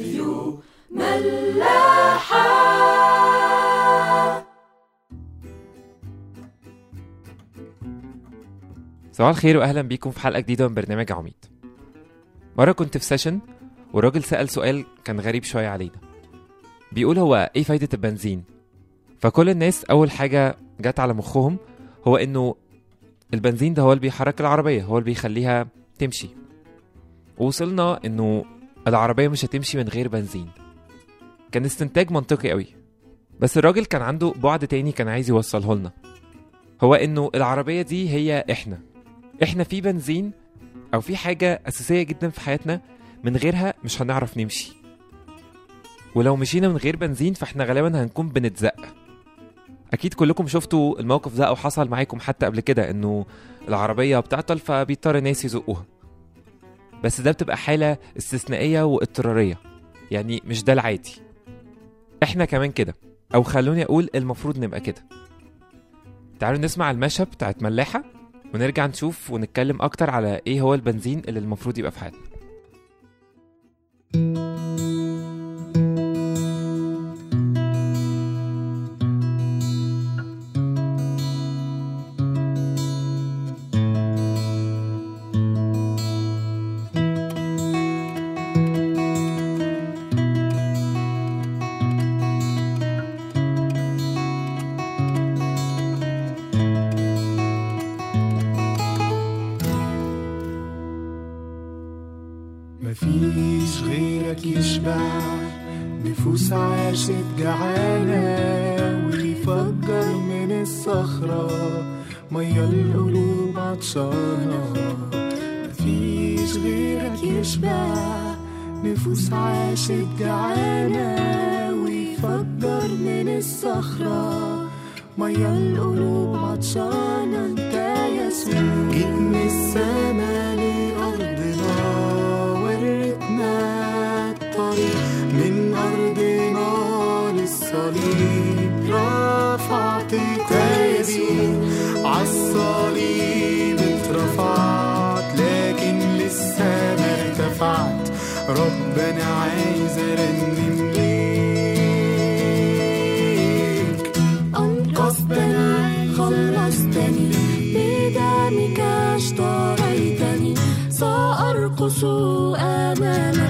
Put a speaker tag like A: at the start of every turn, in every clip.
A: راديو ملاحة.
B: صباح الخير واهلا بيكم في حلقة جديدة من برنامج عميد. مرة كنت في سيشن والراجل سأل سؤال كان غريب شوية علينا. بيقول هو إيه فايدة البنزين؟ فكل الناس أول حاجة جت على مخهم هو إنه البنزين ده هو اللي بيحرك العربية هو اللي بيخليها تمشي. ووصلنا إنه العربية مش هتمشي من غير بنزين. كان استنتاج منطقي قوي. بس الراجل كان عنده بعد تاني كان عايز يوصله لنا. هو إنه العربية دي هي إحنا. إحنا في بنزين أو في حاجة أساسية جدا في حياتنا من غيرها مش هنعرف نمشي. ولو مشينا من غير بنزين فإحنا غالبا هنكون بنتزق. أكيد كلكم شفتوا الموقف ده أو حصل معاكم حتى قبل كده إنه العربية بتعطل فبيضطر الناس يزقوها. بس ده بتبقى حالة استثنائية واضطرارية. يعني مش ده العادي. إحنا كمان كده. أو خلوني أقول المفروض نبقى كده. تعالوا نسمع المشهد بتاعت ملاحة ونرجع نشوف ونتكلم أكتر على إيه هو البنزين اللي المفروض يبقى في حياتنا.
C: جعانة ويفجر من الصخرة. مية القلوب عطشانة. مفيش غيرك يشبع. نفوس عاشت جعانة ويفجر من الصخرة. مية القلوب عطشانة. انت يسوع جيت من السما لأرضنا وريتنا الطريق. للصليب رفعت تايسي عالصليب اترفعت لكن لسه ما ارتفعت. ربنا عايز ارنم ليك
A: أنقذتني خلصتني. بدمك اشتريتني. سأرقص أمامك.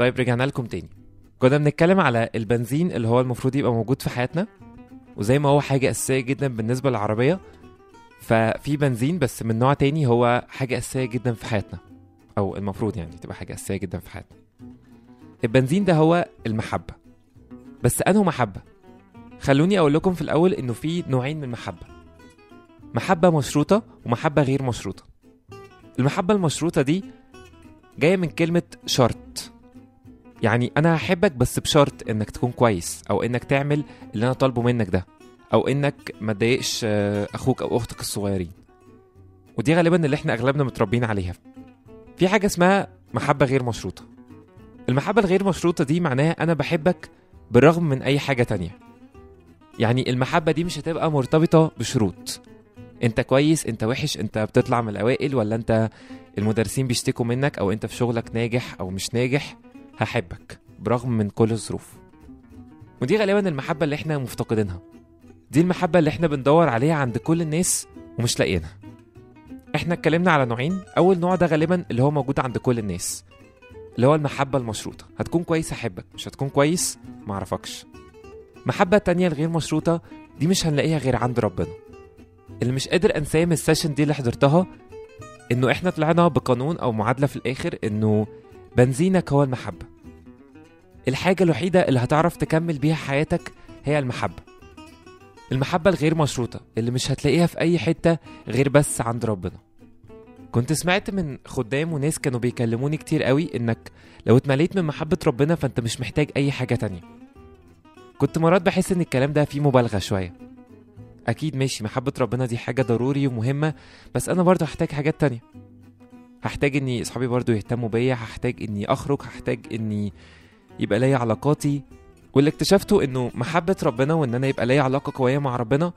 B: طيب رجعنا لكم تاني. كنا بنتكلم على البنزين اللي هو المفروض يبقى موجود في حياتنا وزي ما هو حاجة أساسية جدا بالنسبة للعربية ففي بنزين بس من نوع تاني هو حاجة أساسية جدا في حياتنا أو المفروض يعني تبقى حاجة أساسية جدا في حياتنا. البنزين ده هو المحبة. بس أنه محبة؟ خلوني أقول لكم في الأول إنه في نوعين من المحبة محبة مشروطة ومحبة غير مشروطة. المحبة المشروطة دي جاية من كلمة شرط. يعني أنا هحبك بس بشرط إنك تكون كويس أو إنك تعمل اللي أنا طالبه منك ده أو إنك ما تضايقش آه، أخوك أو أختك الصغيرين. ودي غالبا اللي إحنا أغلبنا متربيين عليها. في حاجة اسمها محبة غير مشروطة. المحبة الغير مشروطة دي معناها أنا بحبك بالرغم من أي حاجة تانية. يعني المحبة دي مش هتبقى مرتبطة بشروط. أنت كويس أنت وحش أنت بتطلع من الأوائل ولا أنت المدرسين بيشتكوا منك أو أنت في شغلك ناجح أو مش ناجح؟ هحبك برغم من كل الظروف. ودي غالبا المحبة اللي إحنا مفتقدينها. دي المحبة اللي إحنا بندور عليها عند كل الناس ومش لاقيينها. إحنا اتكلمنا على نوعين. أول نوع ده غالبا اللي هو موجود عند كل الناس اللي هو المحبة المشروطة. هتكون كويس أحبك مش هتكون كويس معرفكش. محبة تانية الغير مشروطة دي مش هنلاقيها غير عند ربنا. اللي مش قادر أنساه من السيشن دي اللي حضرتها إنه إحنا طلعنا بقانون أو معادلة في الآخر إنه بنزينك هو المحبة. الحاجة الوحيدة اللي هتعرف تكمل بيها حياتك هي المحبة. المحبة الغير مشروطة اللي مش هتلاقيها في أي حتة غير بس عند ربنا. كنت سمعت من خدام وناس كانوا بيكلموني كتير قوي إنك لو اتمليت من محبة ربنا فأنت مش محتاج أي حاجة تانية. كنت مرات بحس إن الكلام ده فيه مبالغة شوية. أكيد ماشي محبة ربنا دي حاجة ضروري ومهمة بس أنا برضه هحتاج حاجات تانية. هحتاج إني أصحابي برضه يهتموا بيا هحتاج إني أخرج هحتاج إني يبقى ليا علاقاتي واللي اكتشفته إنه محبة ربنا وإن أنا يبقى ليا علاقة قوية مع ربنا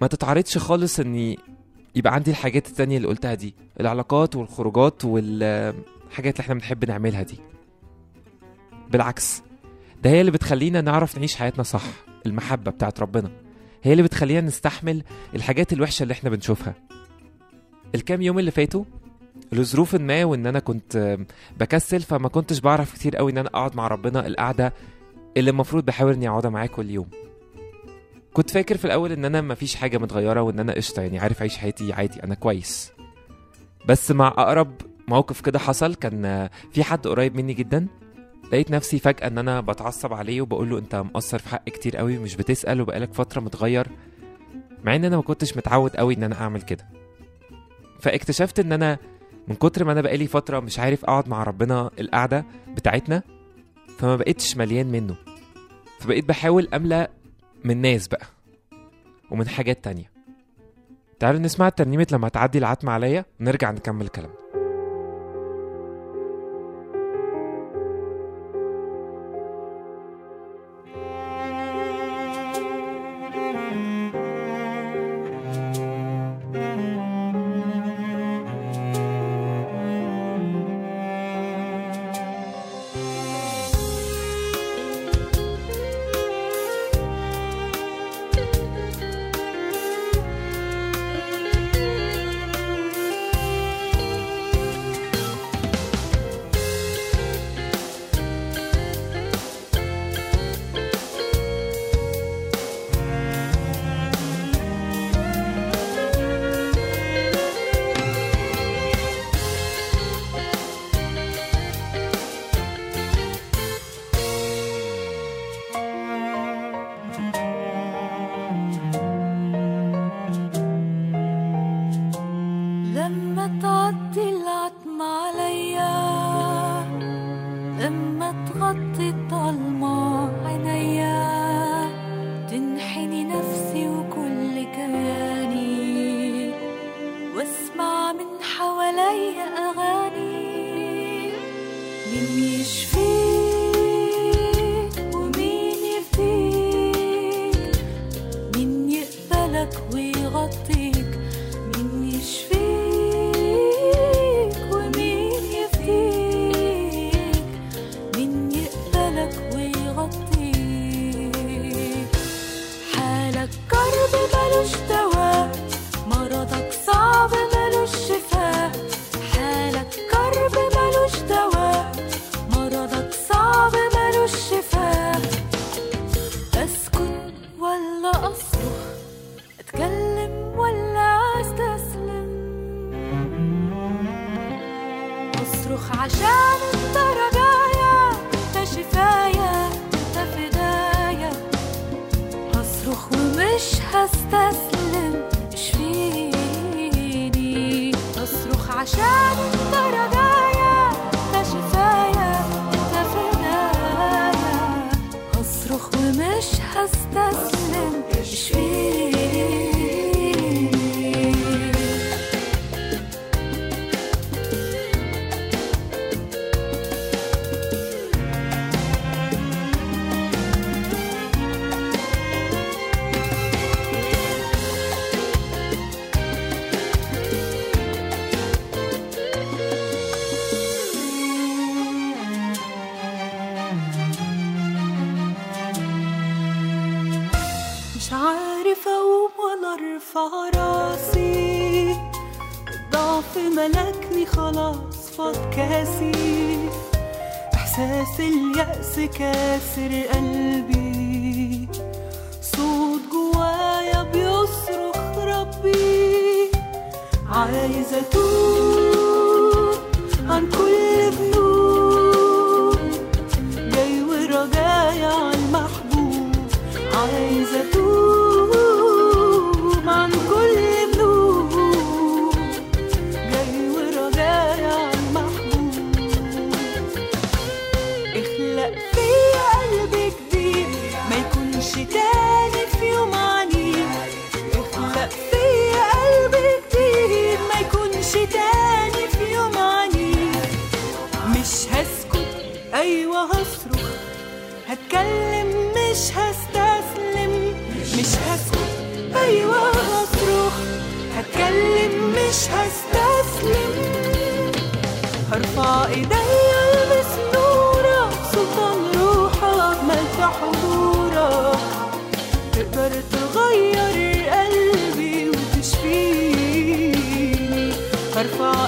B: ما تتعارضش خالص إني يبقى عندي الحاجات التانية اللي قلتها دي العلاقات والخروجات والحاجات اللي إحنا بنحب نعملها دي. بالعكس ده هي اللي بتخلينا نعرف نعيش حياتنا صح المحبة بتاعت ربنا. هي اللي بتخلينا نستحمل الحاجات الوحشة اللي إحنا بنشوفها. الكام يوم اللي فاتوا لظروف ما وإن أنا كنت بكسل فما كنتش بعرف كتير قوي إن أنا أقعد مع ربنا القعدة اللي المفروض بحاول إني أقعدها معاه كل يوم. كنت فاكر في الأول إن أنا مفيش حاجة متغيرة وإن أنا قشطة يعني عارف اعيش حياتي عادي أنا كويس. بس مع أقرب موقف كده حصل كان في حد قريب مني جدا لقيت نفسي فجأة إن أنا بتعصب عليه وبقول له أنت مقصر في حق كتير قوي مش بتسأل وبقالك فترة متغير مع إن أنا ما كنتش متعود قوي إن أنا أعمل كده. فاكتشفت إن أنا من كتر ما أنا بقالي فترة مش عارف أقعد مع ربنا القعدة بتاعتنا فما بقتش مليان منه. فبقيت بحاول أملأ من ناس بقى ومن حاجات تانية. تعالوا نسمع ترنيمة لما تعدي العتمة عليا ونرجع نكمل كلامنا.
D: حواليا أغاني. مين يشفيك عشان انت رجايا انت شفايا انت فدايا هصرخ ومش هستسلم اشفيني اصرخ عشان انت رجايا city eh? هرفع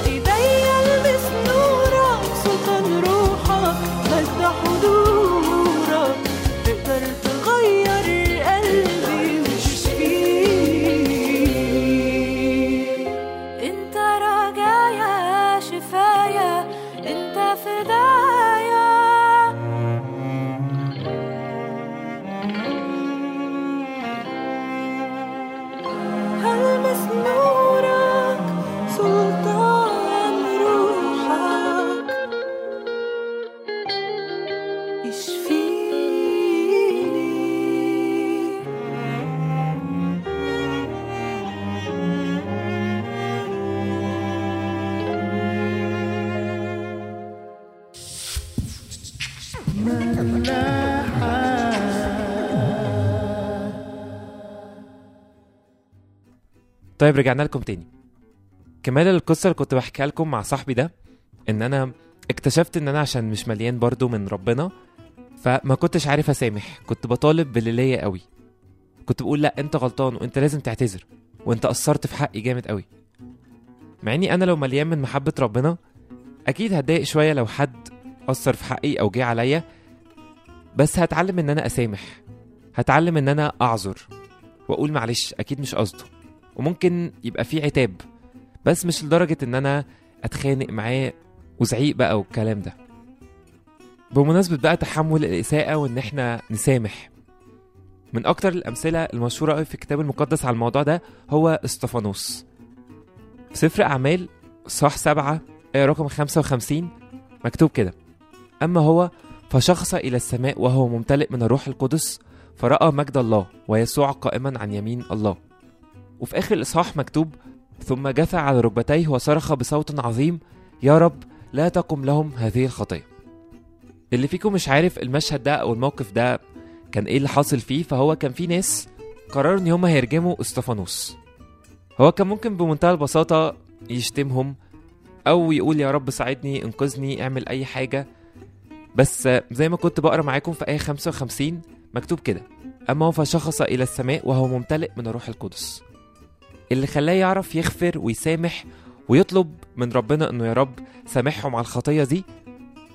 B: طيب رجعنا لكم تاني. كمال القصة اللي كنت بحكيها لكم مع صاحبي ده إن أنا اكتشفت إن أنا عشان مش مليان برضو من ربنا فما كنتش عارف أسامح. كنت بطالب باللي ليا قوي. كنت بقول لأ أنت غلطان وأنت لازم تعتذر وأنت قصرت في حقي جامد قوي. مع إني أنا لو مليان من محبة ربنا أكيد هتضايق شوية لو حد قصر في حقي أو جه عليا. بس هتعلم إن أنا أسامح. هتعلم إن أنا أعذر. وأقول معلش أكيد مش قصده. وممكن يبقى في عتاب بس مش لدرجة إن أنا أتخانق معاه وزعيق بقى والكلام ده. بمناسبة بقى تحمل الإساءة وإن إحنا نسامح من أكتر الأمثلة المشهورة في الكتاب المقدس على الموضوع ده هو إستفانوس. في سفر أعمال صح سبعة آية رقم 55 مكتوب كده أما هو فشخص إلى السماء وهو ممتلئ من الروح القدس فرأى مجد الله ويسوع قائما عن يمين الله. وفي آخر الإصحاح مكتوب ثم جثى على ركبتيه وصرخ بصوت عظيم يا رب لا تقم لهم هذه الخطية. اللي فيكم مش عارف المشهد ده أو الموقف ده كان إيه اللي حاصل فيه فهو كان في ناس قرروا إن هما هيرجموا إستفانوس. هو كان ممكن بمنتهى البساطة يشتمهم أو يقول يا رب ساعدني انقذني اعمل أي حاجة. بس زي ما كنت بقرأ معاكم في آية 55 مكتوب كده أما هو فشخص إلى السماء وهو ممتلئ من الروح القدس. اللي خلاه يعرف يغفر ويسامح ويطلب من ربنا إنه يا رب سامحهم على الخطية دي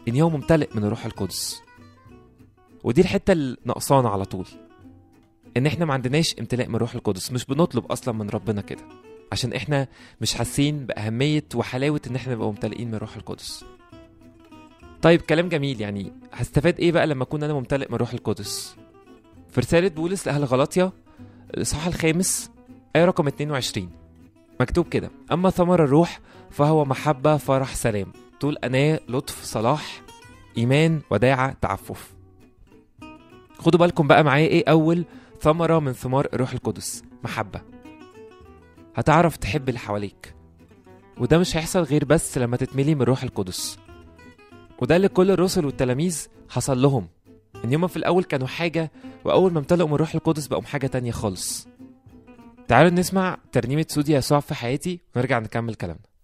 B: إن هو ممتلئ من الروح القدس. ودي الحتة اللي ناقصانا على طول إن إحنا ما عندناش امتلاء من الروح القدس مش بنطلب أصلا من ربنا كده عشان إحنا مش حاسين بأهمية وحلاوة إن إحنا نبقى ممتلئين من الروح القدس. طيب كلام جميل يعني هستفاد إيه بقى لما أكون أنا ممتلئ من الروح القدس؟ في رسالة بولس لأهل غلاطيا الإصحاح الخامس آية رقم 22 مكتوب كده. أما ثمر الروح فهو محبة فرح سلام. طول أناة لطف صلاح إيمان وداعة تعفف. خدوا بالكم بقى معايا إيه أول ثمرة من ثمار الروح القدس؟ محبة. هتعرف تحب اللي حواليك. وده مش هيحصل غير بس لما تتملي من الروح القدس. وده اللي كل الرسل والتلاميذ حصل لهم. إن هما في الأول كانوا حاجة وأول ما امتلئوا من الروح القدس بقوا حاجة تانية خالص. تعالوا نسمع ترنيمة سودي يسوع في حياتي ونرجع نكمل كلامنا.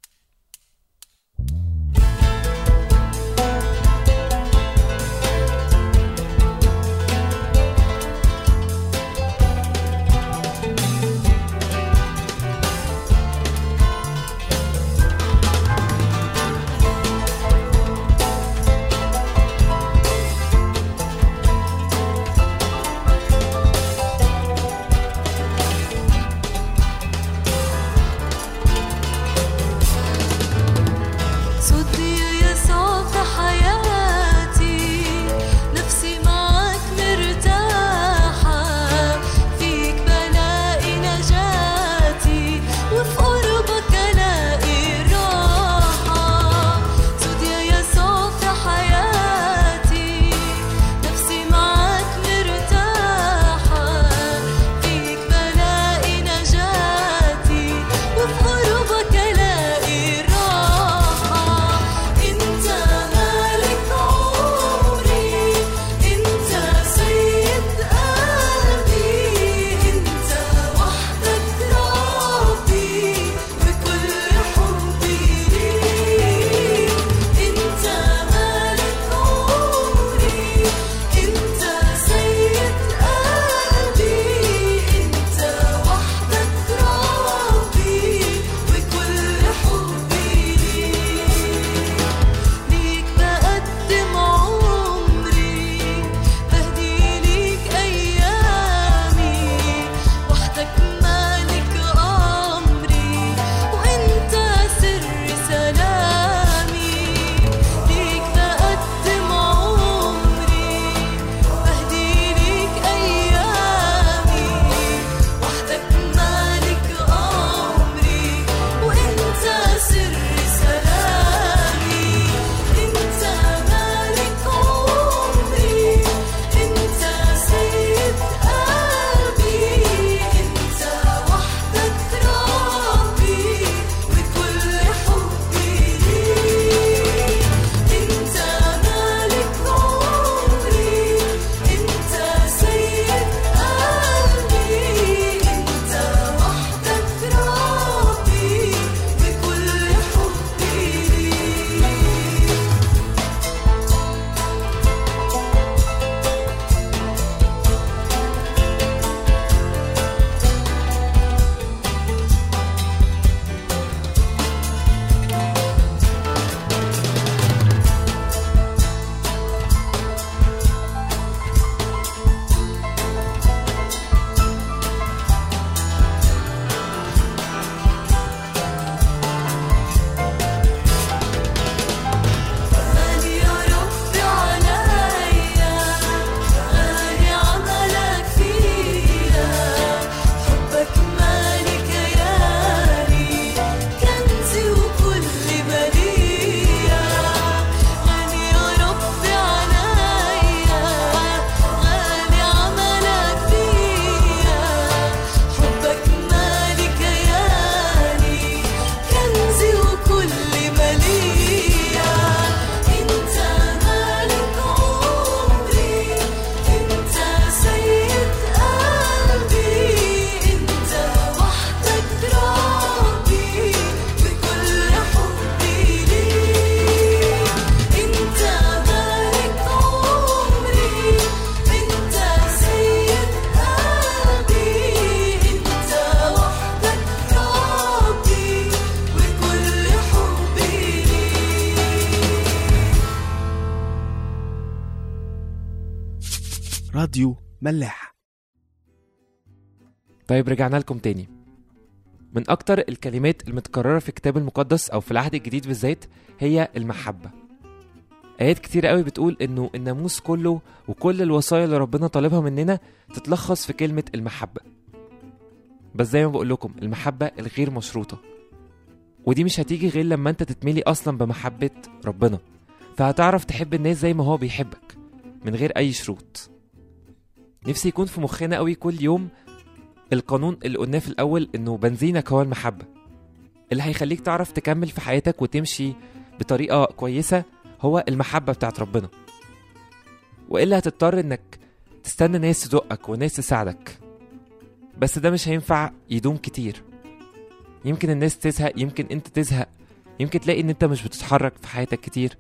E: راديو ملاح
B: طيب رجعنا لكم تاني. من أكتر الكلمات المتكررة في الكتاب المقدس أو في العهد الجديد بالذات هي المحبة. آيات كتير قوي بتقول إنه الناموس كله وكل الوصايا اللي ربنا طالبها مننا تتلخص في كلمة المحبة. بس زي ما بقول لكم المحبة الغير مشروطة. ودي مش هتيجي غير لما أنت تتملي أصلا بمحبة ربنا. فهتعرف تحب الناس زي ما هو بيحبك من غير أي شروط. نفسي يكون في مخنا قوي كل يوم القانون اللي قلناه في الأول إنه بنزينك هو المحبة. اللي هيخليك تعرف تكمل في حياتك وتمشي بطريقة كويسة هو المحبة بتاعت ربنا. وإلا هتضطر إنك تستنى ناس تزقك وناس تساعدك. بس ده مش هينفع يدوم كتير. يمكن الناس تزهق يمكن أنت تزهق. يمكن تلاقي إن أنت مش بتتحرك في حياتك كتير.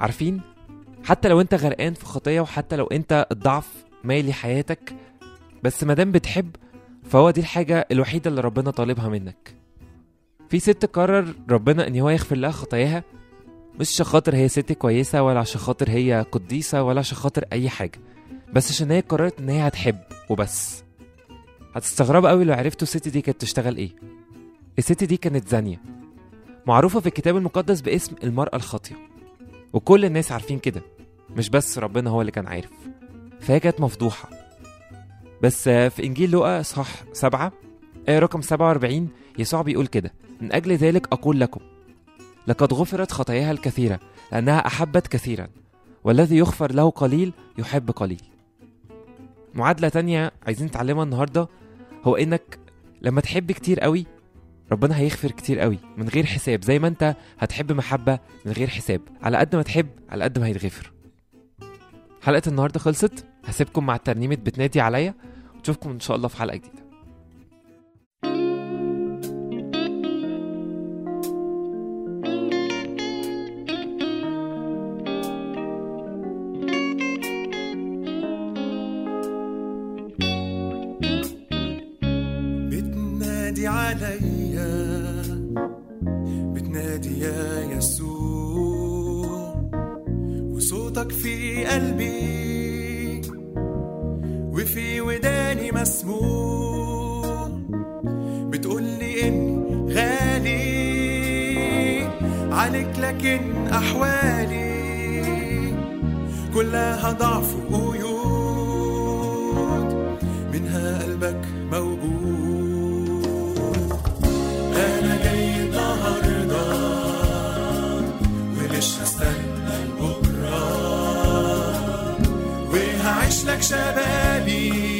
B: عارفين؟ حتى لو أنت غرقان في خطية وحتى لو أنت الضعف مالي حياتك بس مادام بتحب فهو دي الحاجة الوحيدة اللي ربنا طالبها منك. في ست قرر ربنا إن هو يغفر لها خطاياها مش عشان خاطر هي ست كويسة ولا عشان خاطر هي قديسة ولا عشان خاطر أي حاجة بس عشان هي قررت إن هي هتحب وبس. هتستغربوا قوي لو عرفتوا الست دي كانت تشتغل إيه. الست دي كانت زانية معروفة في الكتاب المقدس باسم المرأة الخاطية وكل الناس عارفين كده مش بس ربنا هو اللي كان عارف. فهي كانت مفضوحة. بس آه، في إنجيل لوقا إصحاح سبعة آية رقم 47 يسوع بيقول كده من أجل ذلك أقول لكم لقد غفرت خطاياها الكثيرة لأنها أحبت كثيرا والذي يغفر له قليل يحب قليل. معادلة تانية عايزين نتعلمها النهاردة هو إنك لما تحب كتير قوي ربنا هيغفر كتير قوي من غير حساب زي ما أنت هتحب محبة من غير حساب على قد ما تحب على قد ما هيتغفر. حلقة النهاردة خلصت؟ هسيبكم مع ترنيمة بتنادي عليا ونشوفكم إن شاء الله في حلقة جديدة.
F: بتنادي عليا لكن أحوالي كلها ضعف وقيود. منها قلبك موجود. أنا جاي النهارده ومش هستنى بكره وهعيش لك شبابي.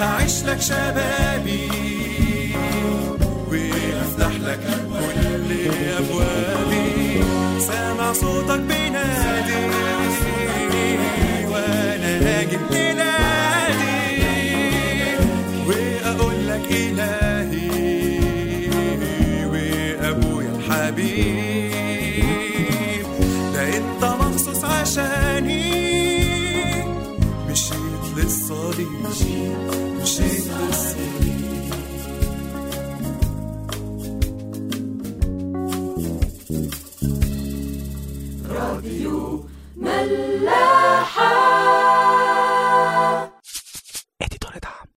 F: وهعيش لك شبابي.